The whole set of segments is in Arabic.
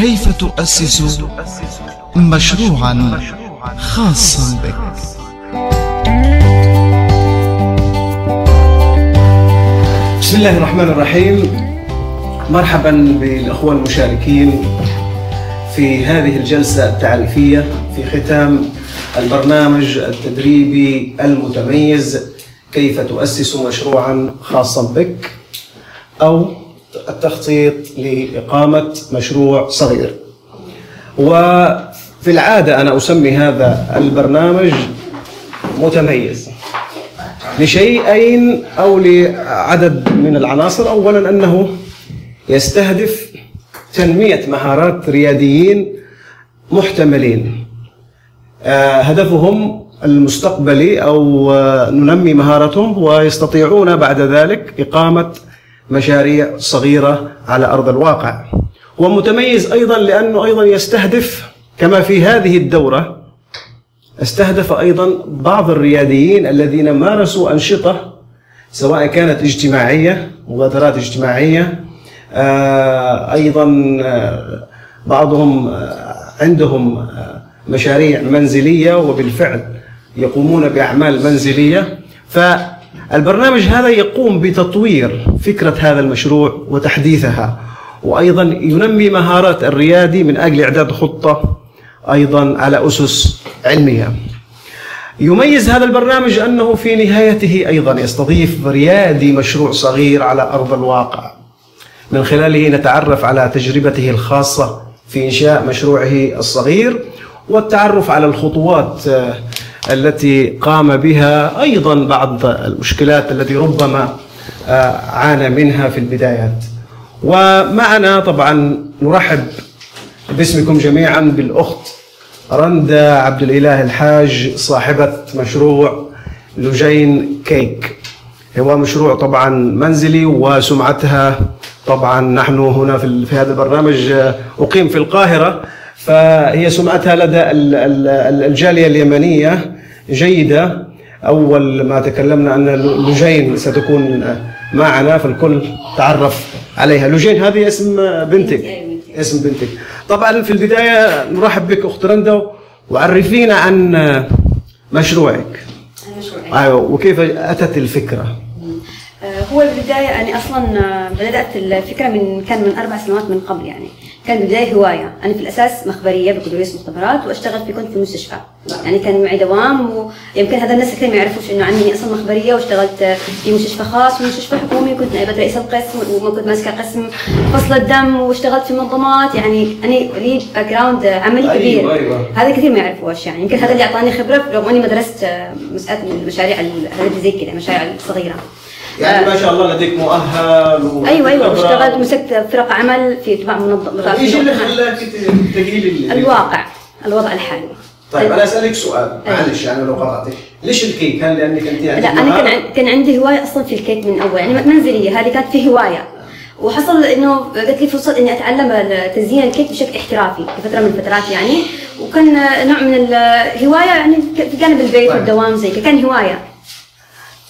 كيف تؤسس مشروعا خاصا بك؟ بسم الله الرحمن الرحيم. مرحبا بالأخوة المشاركين في هذه الجلسة التعريفية في ختام البرنامج التدريبي المتميز كيف تؤسس مشروعا خاصا بك؟ أو التخطيط لإقامة مشروع صغير. وفي العادة أنا أسمي هذا البرنامج متميز. لشيئين أو لعدد من العناصر. اولا أنه يستهدف تنمية مهارات رياديين محتملين. آه، هدفهم المستقبلي أو آه، ننمي مهارتهم ويستطيعون بعد ذلك إقامة مشاريع صغيرة على أرض الواقع. ومتميز أيضا لأنه أيضا يستهدف كما في هذه الدورة استهدف أيضا بعض الرياديين الذين مارسوا أنشطة سواء كانت اجتماعية مبادرات اجتماعية آه، أيضا آه، بعضهم آه، عندهم مشاريع منزلية وبالفعل يقومون بأعمال منزلية. فالبرنامج هذا يقوم بتطوير فكرة هذا المشروع وتحديثها وأيضا ينمي مهارات الريادي من أجل إعداد خطة أيضا على أسس علمية. يميز هذا البرنامج أنه في نهايته أيضا يستضيف ريادي مشروع صغير على أرض الواقع. من خلاله نتعرف على تجربته الخاصة في إنشاء مشروعه الصغير والتعرف على الخطوات التي قام بها أيضا بعض المشكلات التي ربما عانى منها في البدايات. ومعنا طبعا نرحب باسمكم جميعا بالأخت رندا عبد الإله الحاج صاحبة مشروع لجين كيك. هو مشروع طبعا منزلي وسمعتها. طبعا نحن هنا في في هذا البرنامج أقيم في القاهرة. فهي سمعتها لدى الجالية اليمنية. جيدة. أول ما تكلمنا أن لجين ستكون معنا فالكل تعرف عليها. لجين هذه اسم بنتك. اسم بنتك. طبعا في البداية نرحب بك أخت رندا وعرفينا عن مشروعك. مشروعي. أيوه وكيف أتت الفكرة؟ هو البداية أنا أصلا بدأت الفكرة من كان من أربع سنوات من قبل يعني. كان البداية هواية. أنا في الأساس مخبرية بكالوريوس مختبرات وأشتغل في كنت في مستشفى. يعني كان معي دوام ويمكن هذا الناس كثير ما يعرفوش إنه أني أصلا مخبرية واشتغلت في مستشفى خاص ومستشفى حكومي كنت نائبة رئيس القسم وكنت ماسكة قسم فصل الدم واشتغلت في منظمات. يعني أنا لي background عملي كبير. أيوة،. هذا كثير ما يعرفوش. يعني يمكن هذا اللي أعطاني خبرة رغم إني ما درست مسألة المشاريع ال- هذه زي كذا المشاريع الصغيرة. يعني ما شاء الله لديك مؤهل و- أيوه أيوه وخبرة. واشتغلت مسكت فرق عمل في تبع منظمة إيش اللي خلاك ت- تجي لي الواقع الوضع الحالي. طيب أنا أسألك سؤال. أيوة. معلش يعني لو قطعتك ليش الكيك؟ هل لأنك أنت لا أنا كان كان عندي هواية أصلا في الكيك من أول. يعني منزلية هذه كانت في هواية. وحصل إنه جت لي فرصة إني أتعلم تزيين الكيك بشكل احترافي في فترة من الفترات يعني. وكان نوع من الهوايه يعني في جانب البيت طيب. والدوام زي كان هواية.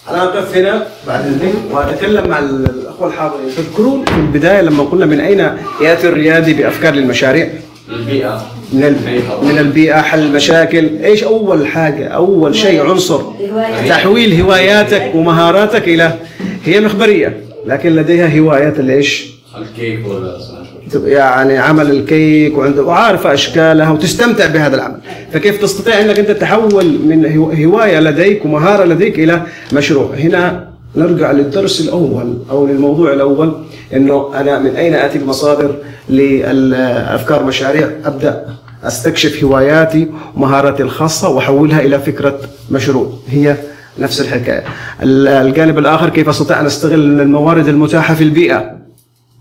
أنا أقف هنا بعد إذنك وأتكلم مع الأخوة الحاضرين تذكرون في البداية لما قلنا من أين يأتي الريادي بأفكار للمشاريع؟ البيئة من ال- من البيئة حل مشاكل إيش أول حاجة أول شيء عنصر. تحويل هواياتك ومهاراتك إلى هي مخبرية لكن لديها هوايات اللي إيش؟ الكيك ولا يعني عمل الكيك وعارفه أشكالها وتستمتع بهذا العمل. فكيف تستطيع إنك أنت تحول من هو- هواية لديك ومهارة لديك إلى مشروع؟ هنا نرجع للدرس الأول أو للموضوع الأول إنه أنا من أين آتي بمصادر لافكار مشاريع؟ أبدأ أستكشف هواياتي ومهاراتي الخاصة وأحولها إلى فكرة مشروع. هي نفس الحكاية. ال- الجانب الآخر كيف أستطيع أن أستغل الموارد المتاحة في البيئة؟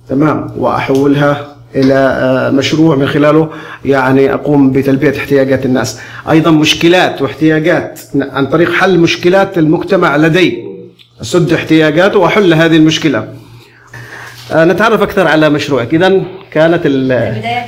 تمام. وأحولها إلى آه، مشروع من خلاله. يعني أقوم بتلبية احتياجات الناس. أيضا مشكلات واحتياجات عن طريق حل مشكلات المجتمع لدي. أسد احتياجاته وأحل هذه المشكلة. آه، نتعرف أكثر على مشروعك. اذا كانت.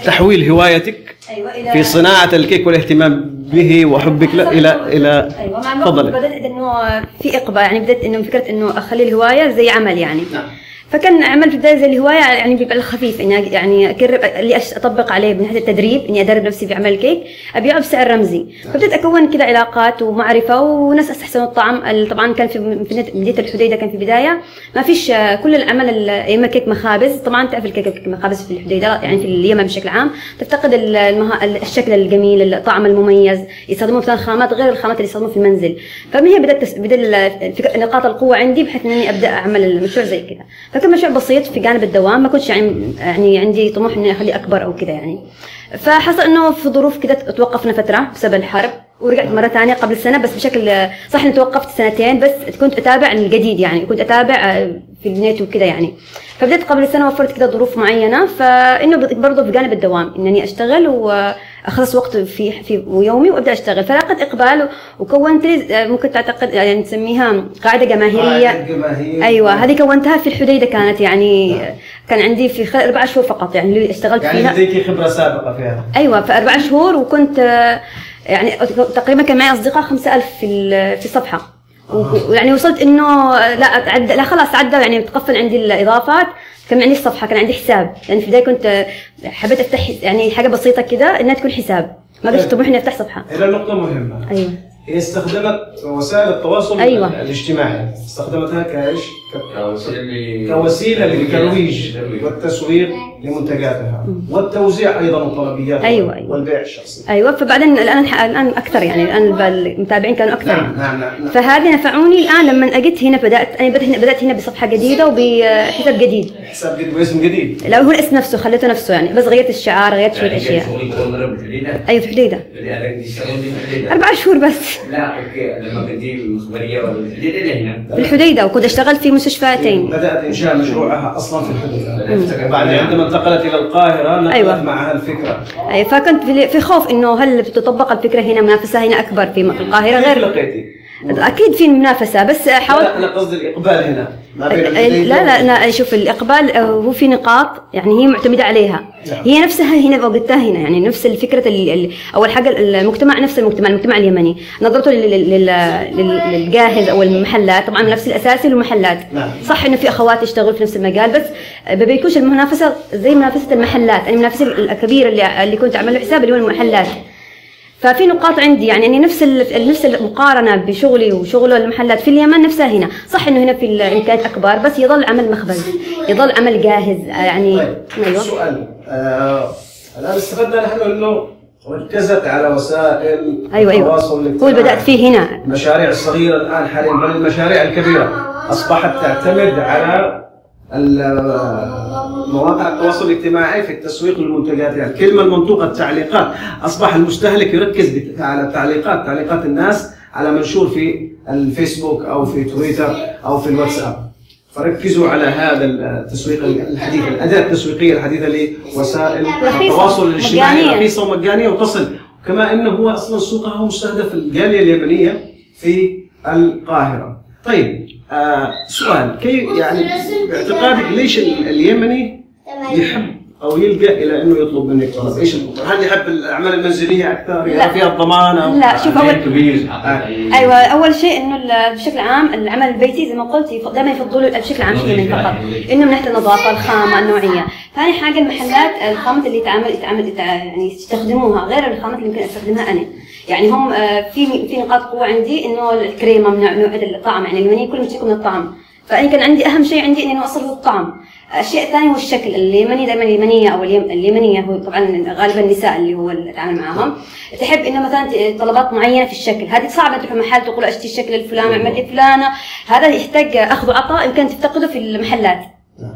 تحويل هوايتك إلى في صناعة الكيك والاهتمام به وحبك له. إلى إلى أيوه مع بدأت إنه في إقبال. يعني بدأت إنه فكرة إنه أخلي الهواية زي عمل يعني. نعم. فكان عمل في البدايه زي الهوايه يعني بيبقى الخفيف إني أج- يعني اقرب اللي أطبق عليه من ناحية التدريب إني أدرب نفسي في عمل الكيك ابيعه بسعر رمزي. فبدأت أكون كذا علاقات ومعرفة وناس أستحسنوا الطعم ال- طبعا كان في في مدينه الحديدة كان في بدايه ما فيش كل العمل ال- أيام الكيك مخابز. طبعا تعرف الكيك مخابز في الحديدة يعني في اليمن بشكل عام. تفتقد المها... الشكل الجميل الطعم المميز يستخدموا مثلا خامات غير الخامات اللي يستخدموها في المنزل. فمن هي بدأت تس- بدأ ال- الفك- نقاط القوة عندي بحيث إني أبدأ أعمل المشروع زي كذا فكان مشروع بسيط في جانب الدوام ما كنتش يعني يعني عندي طموح إني أخليه أكبر أو كذا يعني. فحصل إنه في ظروف كذا توقفنا فترة بسبب الحرب. ورجعت مرة ثانية قبل سنة بس بشكل صح إني توقفت سنتين بس كنت أتابع الجديد يعني كنت أتابع آه، في النت وكذا يعني. فبدأت قبل سنة وفرت كذا ظروف معينة فإنه برضه في جانب الدوام إنني أشتغل وأخلص وقت في في يومي وأبدأ أشتغل. فلاقت إقبال وكونت لي آه، ممكن تعتقد يعني نسميها قاعدة جماهيرية. قاعدة. أيوه هذه كونتها في الحديدة كانت يعني كان عندي في خلال أربع شهور فقط يعني اللي اشتغلت يعني فيها. لديك خبرة سابقة في هذا أيوه في أربع شهور وكنت آه، يعني تقريبا كان معي أصدقاء 5000 في في الصفحة. و- ويعني وصلت إنه لا أتعدى لا خلاص عدى يعني تقفل عندي الإضافات. كان عندي الصفحة كان عندي حساب. يعني في البداية كنت آه، حبيت أفتح يعني حاجة بسيطة كده إنها تكون حساب. ما كنت طموح إني أفتح صفحة. هنا نقطة مهمة. أيوه. هي استخدمت وسائل التواصل أيوة. الاجتماعي. استخدمتها كايش؟ كوسيلة للترويج والتسويق لمنتجاتها. والتوزيع أيضا الطلبيات أيوة، أيوة. والبيع الشخصي. أيوه فبعدين الآن الآن أكثر يعني الآن المتابعين كانوا أكثر. نعم يعني. نعم نعم, نعم. فهذه نفعوني الآن لما اجيت هنا بدات أنا بدأت هنا بدأت هنا بصفحة جديدة وبحساب جديد. حساب جديد واسم جديد. لا هو الاسم نفسه خليته نفسه يعني. بس غيرت الشعار غيرت شوية يعني أشياء؟ أيوه في حديده الحديده أربع شهور بس. لا okay لما كنت في المخبريه ولا هنا الحديده وكنت اشتغلت في مستشفيتين بدات انشاء مشروعها أصلا في الحديدة. بعدين عندما انتقلت إلى القاهرة نقلت أيوة. معها الفكرة. اي فكنت في في خوف إنه هل تطبق الفكرة هنا منافسة هنا أكبر في القاهرة؟ غير لقيتي؟ أكيد في منافسة بس لا حاولت أنا قصدي الإقبال هنا لا لا لا شوف الإقبال آه، هو في نقاط يعني هي معتمدة عليها. نعم. هي نفسها هنا وقتها هنا يعني نفس الفكرة ال- ال- أول حاجة المجتمع نفس المجتمع المجتمع اليمني. نظرته لل- لل- لل- للجاهز أو المحلات طبعا نفس الاساسي المحلات. نعم. صح إنه في أخوات يشتغلوا في نفس المجال بس ما بيكونش المنافسة زي منافسة المحلات. يعني المنافسة الكبيرة اللي اللي كنت اعمل له حساب اللي هو المحلات. ففي نقاط عندي يعني اني نفس نفس المقارنة بشغلي وشغل المحلات في اليمن نفسها هنا. صح إنه هنا في الامكانيات أكبر بس يظل عمل مخبز يظل عمل جاهز يعني طيب أيوه. سؤال. آه الآن استفدنا نحن إنه ركزت على وسائل أيوه التواصل أيوه هو اللي. بدأت فيه هنا. المشاريع الصغيره الآن حاليا بل المشاريع الكبيرة أصبحت تعتمد على مواقع التواصل الاجتماعي في التسويق للمنتجات. يعني الكلمة المنطوقة التعليقات. أصبح المستهلك يركز على التعليقات تعليقات الناس على منشور في الفيسبوك أو في تويتر أو في الواتساب. فركزوا على هذا التسويق الحديث الأداة التسويقية الحديثة لوسائل رخيصة، التواصل الاجتماعي مجانية. رخيصة ومجانية وتصل. كما إنه هو أصلا سوقها مستهدف الجالية اليمنية في القاهرة. طيب آه سؤال كيف يعني باعتقادك ليش ال- اليمني يحب أو يلجأ إلى إنه يطلب منك طلب؟ إيش الموضوع؟ هل يحب الأعمال المنزلية أكثر؟ لا. يرى فيها الضمان أو لا شوف اول كبير أيوه أول شيء إنه ال- بشكل عام العمل البيتي زي ما قلت دائما يفضلوا بشكل عام في اليمن فقط إنه من ناحية النظافة الخامة النوعية ثاني حاجة المحلات الخامات اللي يتعامل يتع- يعني يستخدموها غير الخامات اللي يمكن أستخدمها أنا يعني هم آه، في في نقاط قوة عندي إنه الكريمة من نوع- نوعيه الطعم يعني اليمنيين كلهم يشتكوا من الطعم فانا كان عندي أهم شيء عندي إني اوصل الطعم الشيء الثاني هو الشكل اليمني دائما اليمنية أو اليم اليمنية هو طبعا غالبا النساء اللي هو اللي اتعامل معاهم تحب إنه مثلا طلبات معينة في الشكل. هذه صعبة تروح محل تقول أشتري الشكل الفلاني أعمل لي فلانة. هذا يحتاج أخذ وعطاء يمكن تفتقده في المحلات.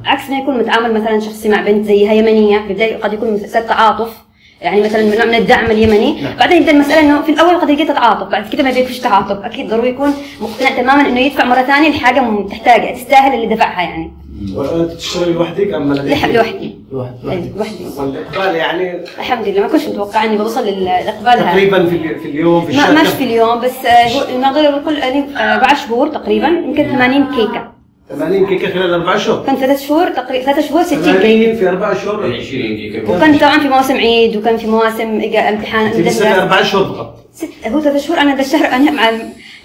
عكس ما يكون متعامل مثلا شخصي مع بنت زيها يمنية في البداية قد يكون مسألة تعاطف. يعني مثلا من نوع من الدعم اليمني. بعدين يبدا المساله إنه في الأول قد يجي تتعاطف. بعد كده ما بيكونش تعاطف. أكيد ضروري يكون مقتنع تماما إنه يدفع مرة ثانية لحاجة تحتاجها تستاهل اللي دفعها يعني. وانت تشتغل لوحدك أم لوحدي. لوحدك. أيوة، لوحدي. والإقبال يعني الحمد لله ما كنتش متوقعة إني بوصل للإقبال هذا. تقريبا في ال- في اليوم في ما الشهر مش في اليوم بس آه، هو المغرب كل أربع شهور تقريبا يمكن 80 كيكة. 80 كيكة خلال أربع شهور؟ كان ثلاث شهور تقريبا ثلاث شهور 60 كيكة. 80 في أربع شهور؟ 20 كيكة. وكان طبعا في مواسم عيد وكان في مواسم إجا- امتحان في. أربع شهور فقط. ست هو ثلاث شهور أنا ذا الشهر أنا مع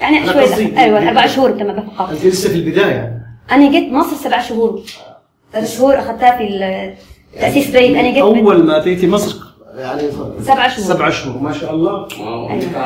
يعني شوي أيوه أربع شهور تمام فقط أنت لسه في البداية. أنا جيت مصر سبع شهور. ثلاث شهور أخذتها في تأسيس بيت أنا جيت أول ما اتيتي مصر؟ يعني سبع شهور. سبع شهور. ما شاء الله.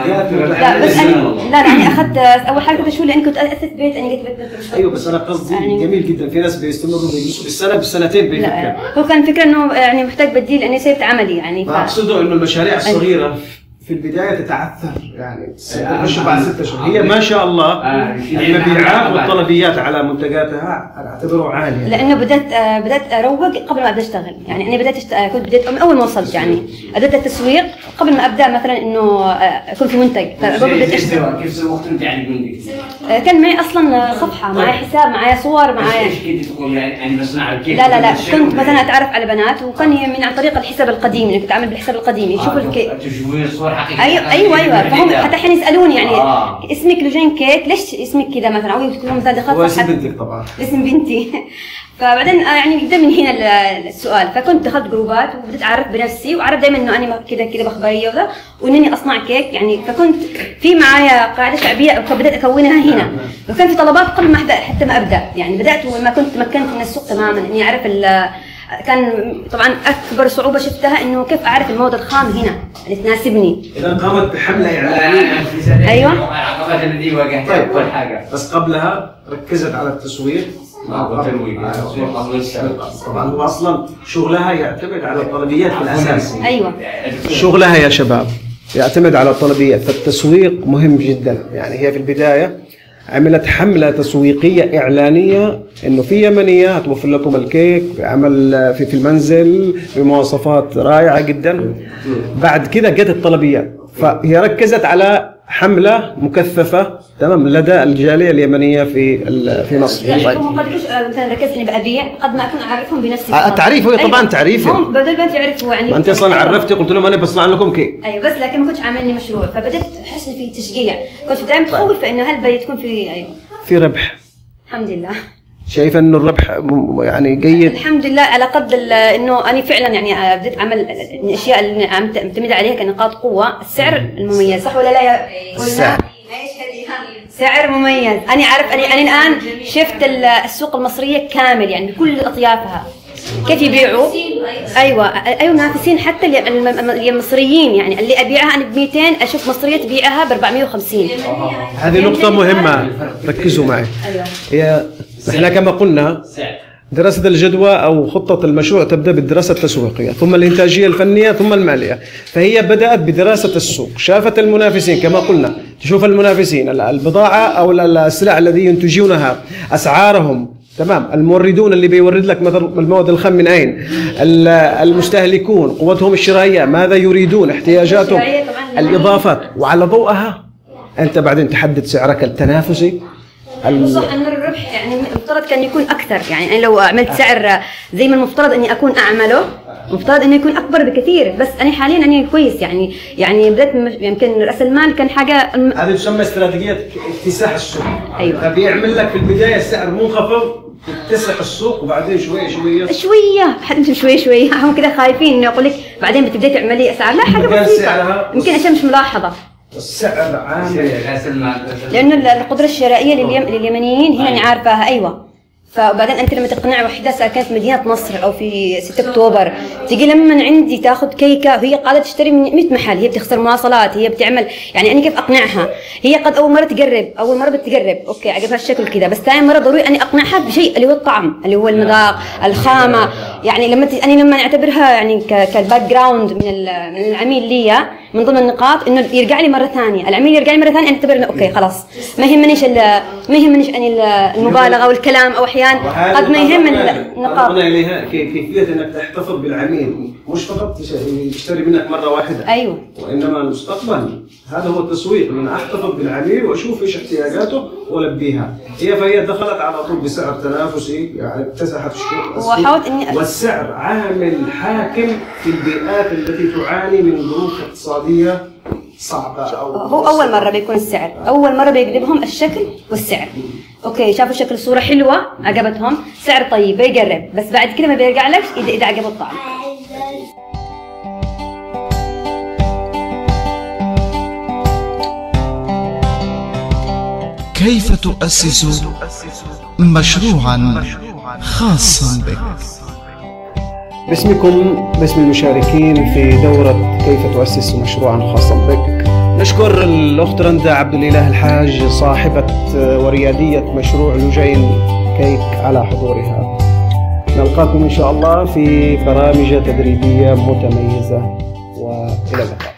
لا بس أنا لا أنا أخذت أول حاجة ثلاث شهور لأني كنت أسس بيت أنا جيت بيت بيت أيوه بس أنا قصدي يعني- جميل جدا. في ناس بيستمروا بالسنه بالسنتين بيفكر لا هو كان فكرة إنه يعني محتاج بديل. لاني سيبت عملي يعني ف... أقصده إنه المشاريع الصغيرة. في البداية تتعثر يعني ست أشهر بعد ست اشهر هي ما شاء الله آه، في المبيعات والطلبيات على منتجاتها أنا أعتبره عاليه لأنه بدأت آه، بدأت أروق قبل ما أبدأ أشتغل. يعني أنا بدأت أشت... آه، كنت بديت من أول ما وصلت يعني. بدات التسويق قبل ما أبدأ مثلا إنه آه، يكون في منتج. فبدات اشتغل كيف سوقت أنت يعني؟ آه، كان معي أصلا آه، صفحة معي حساب معي صور معي إيش كنت تقول يعني يعني مصنع الكيك لا لا لا. كنت مثلا أتعرف على بنات وكان هي من عن طريق الحساب القديم يعني كنت أعمل بالحساب القديم. يشوفوا الكيك تشوفين صور حقيقية. أيوه أيوه أيوه. فهم حتى الحين يسالوني يعني آه. اسمك لوجين كيك ليش اسمك كذا مثلا؟ أو يكتبون مثلا هو دخلت اسم صفحه بنتك طبعا. اسم بنتي. فبعدين آه، يعني يبدا من هنا ال- السؤال. فكنت دخلت group ات وبدأت أعرف بنفسي وأعرف دائما إنه أنا كذا كذا مخبريه وذا وإنني أصنع كيك. يعني فكنت في معايا قاعدة شعبية وبدات أكونها هنا. وكان في طلبات قبل ما أبدأ حتى ما أبدأ. يعني بدأت وما كنت تمكنت من السوق تماما. إني أعرف ال- كان طبعا أكبر صعوبة شفتها إنه كيف أعرف المواد الخام هنا اللي تناسبني إذا قامت بحملة اعلانيه أيوة. العقبات التي واجهتها طيب. أول حاجة بس قبلها ركزت على التسويق والترويج. آه،. طبعا هو أصلا شغلها يعتمد على الطلبيات في الاساس أيوه شغلها يا شباب يعتمد على الطلبيات فالتسويق مهم جدا يعني هي في البداية عملت حملة تسويقية إعلانية إنه في يمنية هتوفر لكم الكيك بعمل في في المنزل بمواصفات رائعة جدا. بعد كده جت الطلبيات. فهي ركزت على حملة مكثفة تمام؟ لدى الجالية اليمنية في في مصر. يعني طيب. هم قد آه، مثلا ركزت اني بأبيع قد ما أكون أعرفهم بنفسي. آه، تعريف، هو طبعاً أيوة. تعريف. هم بدل البنت يعرفوا يعني. ما أنت أصلا عرفتي قلت لهم أنا بصنع لكم كيك. أيوه بس لكن ما كنتش عاملني مشروع فبدأت أحس في تشجيع. كنت دائما متخوفه إنه هل بيكون في أيوه. في ربح. الحمد لله. شايفة إنه الربح م- يعني جيد؟ الحمد لله على قد ال- إنه أنا فعلا يعني آه، بديت أعمل الأشياء اللي عم معتمده عليها كنقاط قوة السعر المميز. صح ولا لا يا؟ السعر. سعر مميز. أنا عارف أنا أنا الآن شفت ال- السوق المصرية كامل يعني بكل أطيافها. كيف يبيعوا؟ أيوه أيوه منافسين حتى اللي- الم- الم- المصريين يعني. اللي أبيعها أنا ب 200 أشوف مصرية تبيعها ب 450 هذه نقطة مهمة. ركزوا معي. أيوه. هي نحن كما قلنا سعر دراسة الجدوى أو خطة المشروع تبدأ بالدراسة التسويقية ثم الإنتاجية الفنية ثم المالية. فهي بدأت بدراسة السوق. شافت المنافسين كما قلنا. تشوف المنافسين ال- البضاعة أو ال- السلع الذي ينتجونها أسعارهم. تمام. الموردون اللي بيورد لك مثلا المواد الخام من أين ال- المستهلكون قوتهم الشرائية. ماذا يريدون؟ احتياجاتهم. الإضافات. وعلى ضوءها أنت بعدين تحدد سعرك التنافسي. صح إنه الربح يعني المفترض كان يكون أكثر. يعني أنا لو عملت سعر زي ما المفترض إني أكون أعمله المفترض إنه يكون أكبر بكثير. بس أنا حاليا أنا كويس. يعني يعني بدأت يمكن رأس المال كان حاجة الم- هذه تسمى استراتيجية اكتساح السوق. أيوة. فبيعمل لك في البداية السعر منخفض تكتسح السوق وبعدين شوية شوية. شوية. شوية شوية. هم كذا خايفين. انه يقول لك بعدين بتبداي تعملي أسعار. لا حاجة بسيطة. يمكن عشان مش ملاحظة. السعر لأنه ال- القدرة الشرائية لليم... لليمنيين هنا أنا عارفاها أيوه. فبعدين أنت لما تقنع وحدة ساكنه في مدينة نصر أو في 6 أكتوبر تجي لما عندي تاخذ كيكة وهي قاعدة تشتري من 100 محل هي بتخسر مواصلات هي بتعمل يعني أنا كيف أقنعها؟ هي قد أول مرة تقرب أول مرة بتقرب. okay عجبها الشكل كذا بس ثاني مرة ضروري أني أقنعها بشيء اللي هو الطعم اللي هو المذاق الخامة. يعني لما. أنا لما أعتبرها يعني ك... كال background من ال... من العميل لي من ضمن النقاط إنه يرجع لي مرة ثانية. العميل يرجع لي مرة ثانية أعتبر إنه okay خلاص. ما يهمنيش ال... ما يهمنيش اني ال- المبالغة والكلام أو أحيان. قد ما يهم النقاط. إليها. كي- كيفية إنك تحتفظ بالعميل؟ مش فقط يشتري منك مرة واحدة. أيوه. وإنما المستقبل هذا هو التسويق ان أحتفظ بالعميل وأشوف إيش احتياجاته والبيها هي فهي دخلت على طول بسعر تنافسي يعني اكتسحت السوق. وحاولت إني- والسعر عامل حاكم في البيئات التي تعاني من ظروف اقتصادية صعبة أو هو أول مرة بيكون السعر. أول مرة بيقلبهم الشكل والسعر. أوكي شافوا شكل صورة حلوة عجبتهم. سعر طيب بيقرب. بس بعد كده ما بيرجع لك اذا إذا عجبه الطعم. كيف تؤسس مشروعا خاصا بك؟ باسمكم باسم المشاركين في دورة كيف تؤسس مشروعا خاصا بك. نشكر الأخت رندا عبد الإله الحاج صاحبة وريادية مشروع لجين كيك على حضورها. نلقاكم إن شاء الله في برامج تدريبية متميزة. وإلى اللقاء.